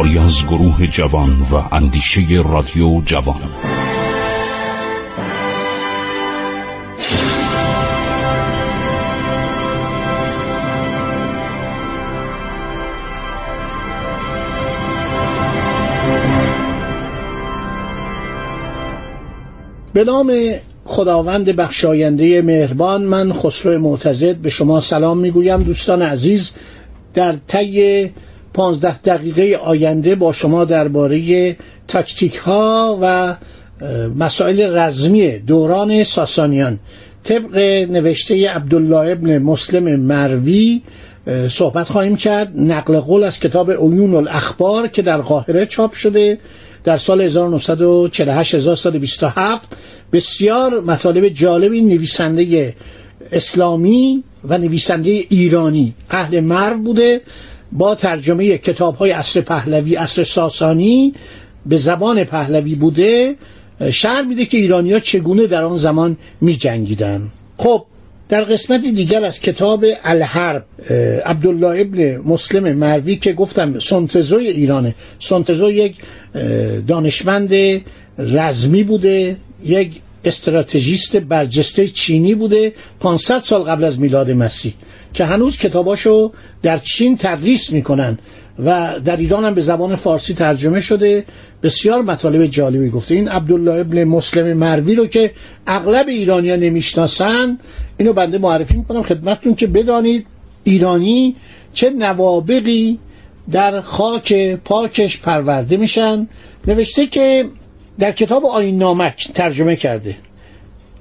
کاری از گروه جوان و اندیشه رادیو جوان. به نام خداوند بخشاینده مهربان من خسرو معتزد به شما سلام می‌گویم. دوستان عزیز در طی پانزده دقیقه آینده با شما درباره تاکتیک ها و مسائل رزمی دوران ساسانیان. طبق نوشته عبدالله ابن مسلم مروی صحبت خواهیم کرد. نقل قول از کتاب عیون الاخبار که در قاهره چاپ شده در سال 1948 1927 بسیار مطالب جالبی نویسنده اسلامی و نویسنده ایرانی. اهل مرو بوده. با ترجمه کتاب های اصر پهلوی اصر ساسانی به زبان پهلوی بوده شهر میده که ایرانیا چگونه در آن زمان می جنگیدن. خب در قسمت دیگر از کتاب الحرب عبدالله ابن مسلم مروی که گفتم سنتزوی ایرانه سنتزو یک دانشمند رزمی بوده یک استراتژیست برجسته چینی بوده 500 سال قبل از میلاد مسیح که هنوز کتاباشو در چین تدریس می‌کنن و در ایران هم به زبان فارسی ترجمه شده. بسیار مطالب جالبی گفته. این عبدالله ابن مسلم مروی رو که اغلب ایرانیا نمی‌شناسن اینو بنده معرفی می‌کنم خدمتتون که بدانید ایرانی چه نوابقی در خاک پاکش پرورده میشن. نوشته که در کتاب آین نامک ترجمه کرده.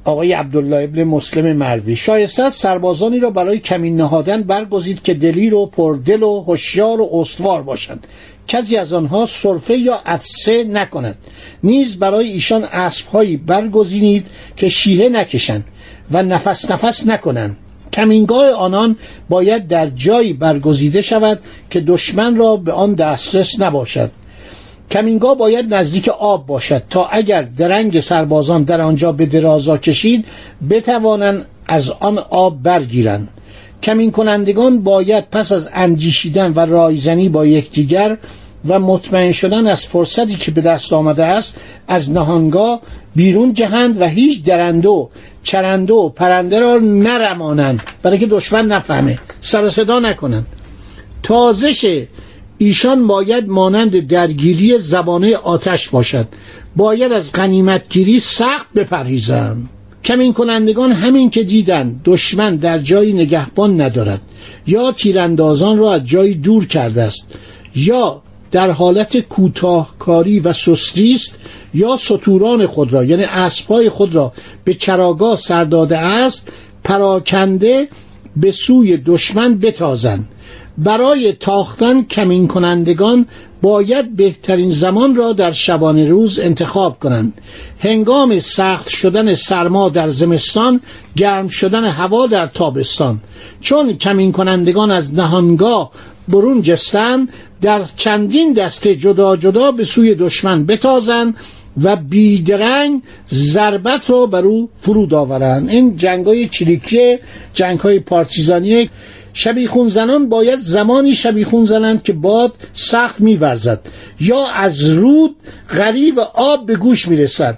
آقای عبدالله ابن مسلم مروی. شایسته سربازانی را برای کمین نهادن برگزید که دلیر و پردل و هوشیار و استوار باشند. کسی از آنها صرفه یا عدسه نکند. نیز برای ایشان اسبهایی برگزینید که شیهه نکشند و نفس نفس نکنند. کمینگاه آنان باید در جایی برگزیده شود که دشمن را به آن دسترس نباشد. کمینگاه باید نزدیک آب باشد تا اگر درنگ سربازان در آنجا به درازا کشید بتوانند از آن آب برگیرند. کمین کنندگان باید پس از اندیشیدن و رایزنی با یکدیگر و مطمئن شدن از فرصتی که به دست آمده است از نهانگاه بیرون جهند و هیچ درنده و چرنده و پرنده را نرمانند. برای که دشمن نفهمه سر صدا نکنند. تازش ایشان باید مانند درگیری زبانه آتش باشد. باید از غنیمتگیری سخت بپرهیزند کمین کنندگان همین که دیدن دشمن در جایی نگهبان ندارد. یا تیراندازان را از جایی دور کرده است. یا در حالت کوتاهکاری و سستی است. یا سطوران خود را یعنی اسبای خود را به چراگاه سر داده است. پراکنده به سوی دشمن بتازند. برای تاختن کمین کنندگان باید بهترین زمان را در شبانه روز انتخاب کنند. هنگام سخت شدن سرما در زمستان گرم شدن هوا در تابستان. چون کمین کنندگان از نهانگاه برون جستن در چندین دسته جدا جدا به سوی دشمن بتازند و بیدرنگ ضربت رو بر او فرود آورند. این جنگ های چریکی جنگ های پارتیزانی شبیخون زنان باید زمانی شبیخون زنند که باد سخت میورزد یا از رود غریب آب به گوش می‌رسد.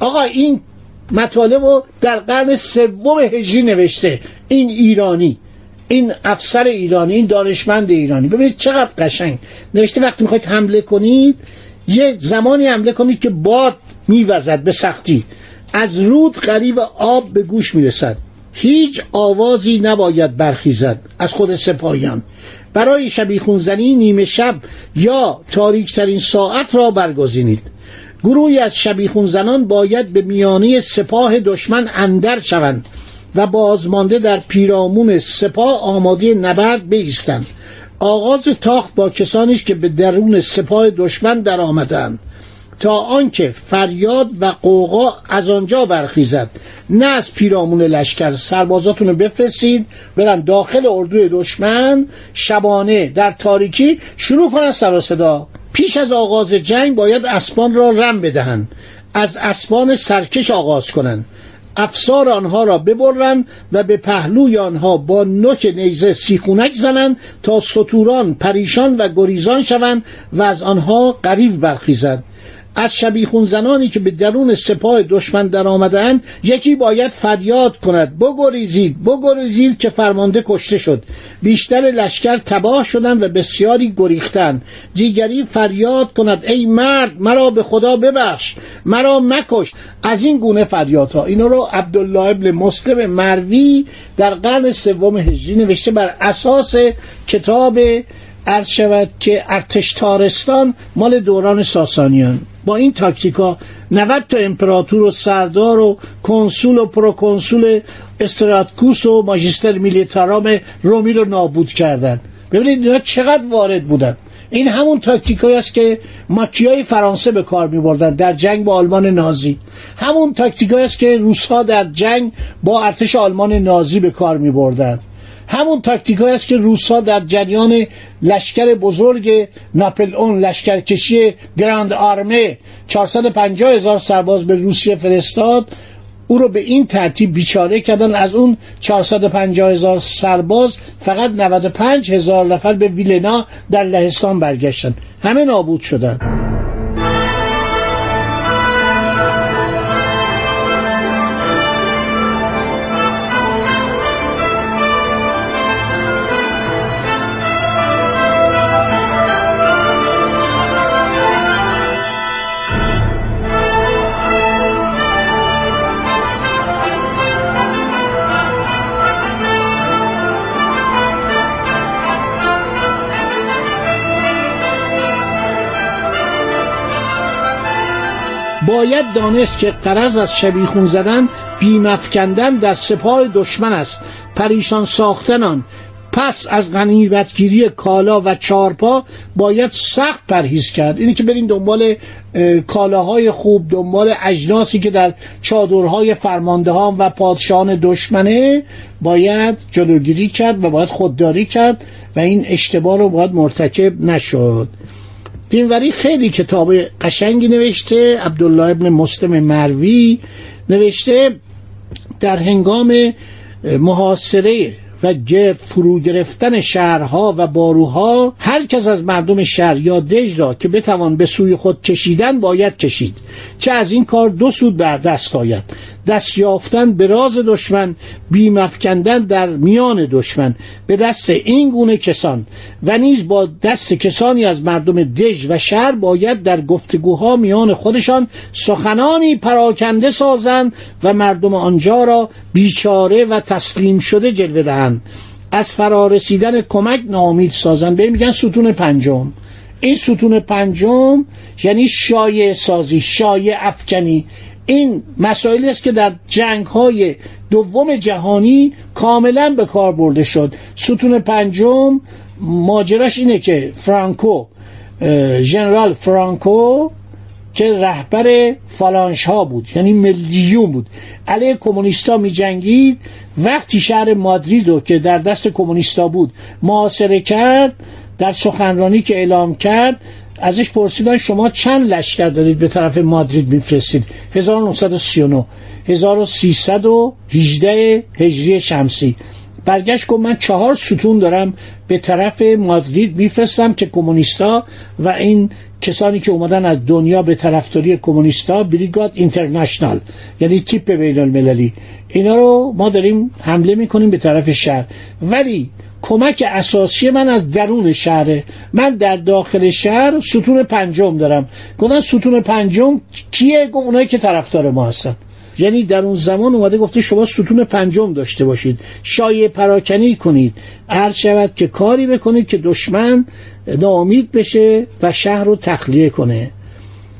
آقا این مطالب رو در قرن سوم هجری نوشته. این ایرانی این افسر ایرانی این دانشمند ایرانی. ببینید چقدر قشنگ. نوشته وقتی می‌خواید حمله کنید یه زمانی حمله کنید که باد میوزد به سختی. از رود قریب آب به گوش می‌رسد. هیچ آوازی نباید برخیزد از خود سپاهیان. برای شبیخون زنی نیمه شب یا تاریکترین ساعت را برگزینید. گروهی از شبیخون زنان باید به میانه سپاه دشمن اندر شوند و بازمانده در پیرامون سپاه آماده نبرد بایستند آغاز تاخت با کسانیش که به درون سپاه دشمن در آمدند تا آنکه فریاد و قوقا از آنجا برخیزد. نه از پیرامون لشکر سربازاتون رو بفرستید برن داخل اردوی دشمن شبانه در تاریکی شروع کنن سر صدا. پیش از آغاز جنگ باید اسبان را رم بدهند از اسبان سرکش آغاز کنند افسار آنها را ببرند و به پهلوی آنها با نوک نیزه سیخونک زنند تا سطوران پریشان و گریزان شوند و از آنها قریب برخیزند از شبیخون زنانی که به درون سپاه دشمن در آمدن یکی باید فریاد کند بگریزید بگریزید که فرمانده کشته شد. بیشتر لشکر تباه شدند و بسیاری گریختند. دیگری فریاد کند ای مرد مرا به خدا ببخش مرا مکش. از این گونه فریادها. اینا رو عبدالله ابن مسلم مروی در قرن سوم هجری نوشته بر اساس کتاب عرض شود که ارتش مال دوران ساسانیان. با این تاکتیکا 90 تا امپراتور و سردار و کنسول و پروکنسول استراتکوس و ماجستر میلیتارام رومی رو نابود کردن. ببینید اینا چقدر وارد بودن. این همون تاکتیکایی است که ماکیای فرانسه به کار می بردن در جنگ با آلمان نازی. همون تاکتیکایی است که روسها در جنگ با ارتش آلمان نازی به کار می بردن همون تاکتیک است که روسا در جریان لشکر بزرگ ناپلئون لشکرکشی Grande Armée 450 هزار سرباز به روسیه فرستاد. او رو به این ترتیب بیچاره کردن. از اون 450 هزار سرباز فقط 95 هزار نفر به ویلنا در لهستان برگشتن. همه نابود شدند باید دانست که قرض از شبیخون زدن بیمفکندن در سپاه دشمن است. پریشان ساختن پس از غنیمتگیری کالا و چارپا باید سخت پرهیز کرد. اینی که برین دنبال کالاهای خوب دنبال اجناسی که در چادرهای فرماندهان و پادشاهان دشمنه باید جلوگیری کرد و باید خودداری کرد و این اشتباه رو باید مرتکب نشد. دینوری خیلی کتاب قشنگی نوشته عبدالله ابن مسلم مروی نوشته در هنگام محاصره و گرد فرو گرفتن شهرها و باروها هر کس از مردم شهر یا دژ را که بتوان به سوی خود کشیدن باید کشید چه از این کار دو سود بر دست آید. دست یافتن به راز دشمن بیمفکندن در میان دشمن. به دست این گونه کسان و نیز با دست کسانی از مردم دژ و شهر باید در گفتگوها میان خودشان سخنانی پراکنده سازند و مردم آنجا را بیچاره و تسلیم شده جلوه دهند. از فرارسیدن کمک ناامید سازند. به میگن ستون پنجم. این ستون پنجم یعنی شایع سازی شایع افکنی. این مسائلی است که در جنگ های دوم جهانی کاملا به کار برده شد. ستون پنجم ماجراش اینه که فرانکو ژنرال فرانکو که رهبر فالانش ها بود یعنی ملیون بود. علیه کمونیستا می جنگید وقتی شهر مادرید رو که در دست کمونیستا بود محاصره کرد در سخنرانی که اعلام کرد ازش پرسیدن شما چند لشکر دارید به طرف مادرید میفرستید؟ 1939 1318 هجری شمسی. برگشت گفت من چهار ستون دارم به طرف مادرید میفرستم که کمونیستا و این کسانی که اومدن از دنیا به طرفداری کمونیستا بریگاد اینترنشنال یعنی تیپ بین المللی اینا رو ما داریم حمله می‌کنیم به طرف شهر. ولی کمک اساسی من از درون شهره من در داخل شهر ستون پنجم دارم. گفتن ستون پنجم کیه؟ گفت اونایی که طرفدار ما هستن. یعنی در اون زمان اومده گفته شما ستون پنجم داشته باشید. شایع پراکنی کنید. هر شود که کاری بکنید که دشمن ناامید بشه و شهر رو تخلیه کنه.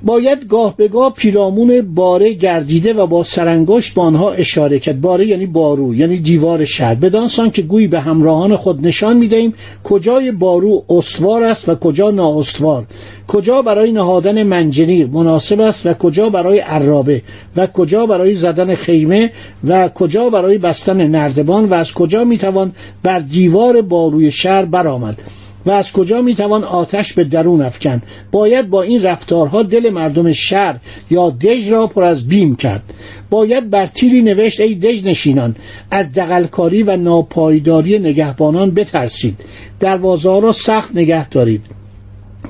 باید گاه به گاه پیرامون باره گردیده و با سرانگشت به آنها اشاره کرد. باره یعنی بارو یعنی دیوار شهر. بدانسان که گویی به همراهان خود نشان می‌دهیم کجای بارو استوار است و کجا نااستوار. کجا برای نهادن منجنیر مناسب است و کجا برای عرابه و کجا برای زدن خیمه و کجا برای بستن نردبان و از کجا می‌توان بر دیوار باروی شهر برآمد. و از کجا می‌توان آتش به درون افکن باید با این رفتارها دل مردم شهر یا دژ را پر از بیم کرد. باید بر تیری نوشت ای دژ نشینان از دقلکاری و ناپایداری نگهبانان بترسید. دروازه را سخت نگه دارید.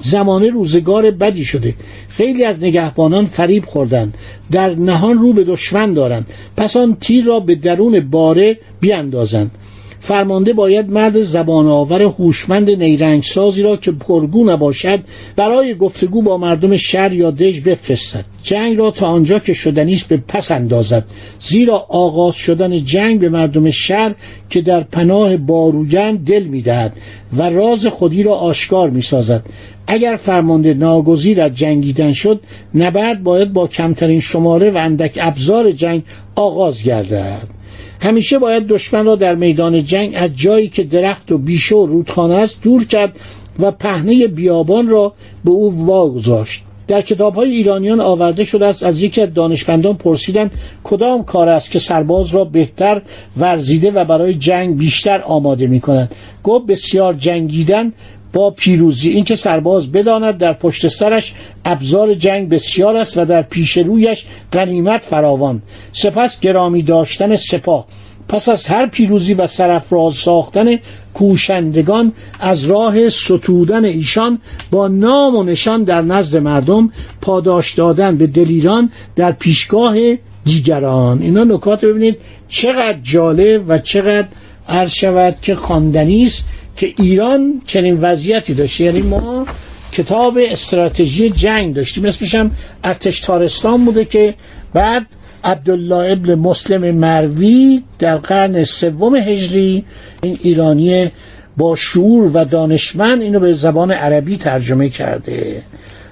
زمانه روزگار بدی شده. خیلی از نگهبانان فریب خوردند. در نهان رو به دشمن دارند. پس آن تیر را به درون باره بیاندازند. فرمانده باید مرد زبان آور هوشمند نیرنگسازی را که پرگو نباشد برای گفتگو با مردم شهر یا دژ بفرستد. جنگ را تا آنجا که شدنیست به پس اندازد. زیرا آغاز شدن جنگ به مردم شهر که در پناه بارویند دل می‌دهد و راز خودی را آشکار می‌سازد. اگر فرمانده ناگزیر از جنگیدن شد نبرد باید با کمترین شماره و اندک ابزار جنگ آغاز گردد. همیشه باید دشمن را در میدان جنگ از جایی که درخت و بیشه و رودخانه است دور کرد و پهنه بیابان را به او واگذاشت. در کتاب های ایرانیان آورده شده است از یکی از دانشمندان پرسیدن کدام کار است که سرباز را بهتر ورزیده و برای جنگ بیشتر آماده می کند گفت بسیار جنگیدن با پیروزی. اینکه سرباز بداند در پشت سرش ابزار جنگ بسیار است و در پیش رویش غنیمت فراوان. سپس گرامی داشتن سپاه. پس از هر پیروزی و سرفراز ساختن کوشندگان از راه ستودن ایشان با نام و نشان در نزد مردم پاداش دادن به دلیران در پیشگاه دیگران. اینا نکات ببینید چقدر جالب و چقدر عرض شود که خواندنی است. که ایران چنین وضعیتی داشته یعنی ما کتاب استراتژی جنگ داشتیم. اسمش هم ارتش تارستان بوده که بعد عبدالله ابن مسلم مروی در قرن سوم هجری این ایرانی با شعور و دانشمند اینو به زبان عربی ترجمه کرده.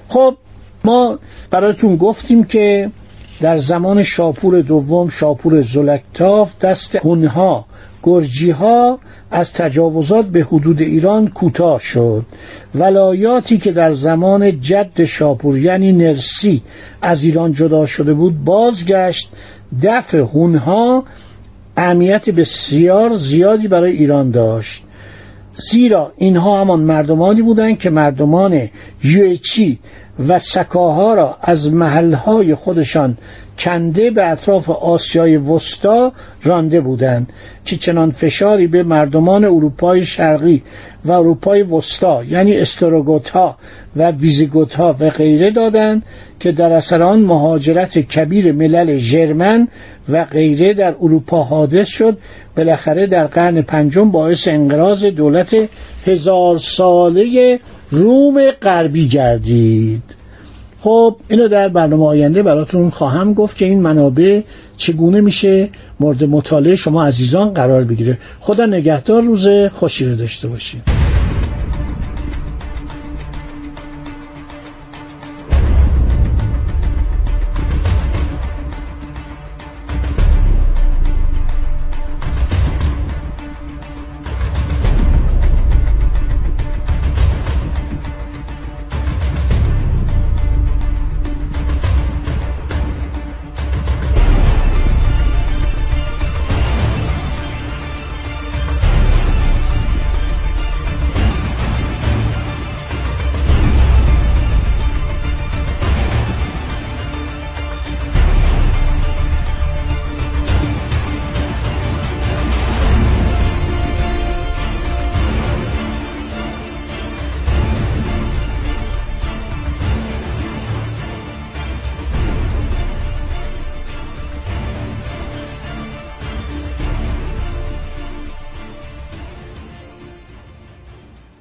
خب ما براتون گفتیم که در زمان شاپور دوم شاپور زلکتاف دست هونها گرجی ها از تجاوزات به حدود ایران کوتاه شد. ولایاتی که در زمان جد شاپور یعنی نرسی از ایران جدا شده بود بازگشت دفع هونها اهمیت بسیار زیادی برای ایران داشت. زیرا اینها همان مردمانی بودند که مردمان یوچی و سکاها را از محلهای خودشان کنده به اطراف آسیای وسطا رانده بودند که چنان فشاری به مردمان اروپای شرقی و اروپای وسطا یعنی استروگوت ها و ویزیگوت ها و غیره دادند که در اثر آن مهاجرت کبیر ملل ژرمن و غیره در اروپا حادث شد. بالاخره در قرن پنجم باعث انقراض دولت هزار ساله روم غربی گردید. خب اینو در برنامه آینده براتون خواهم گفت که این منابع چگونه میشه مورد مطالعه شما عزیزان قرار بگیره. خدا نگهدار روز خوشی رو داشته باشید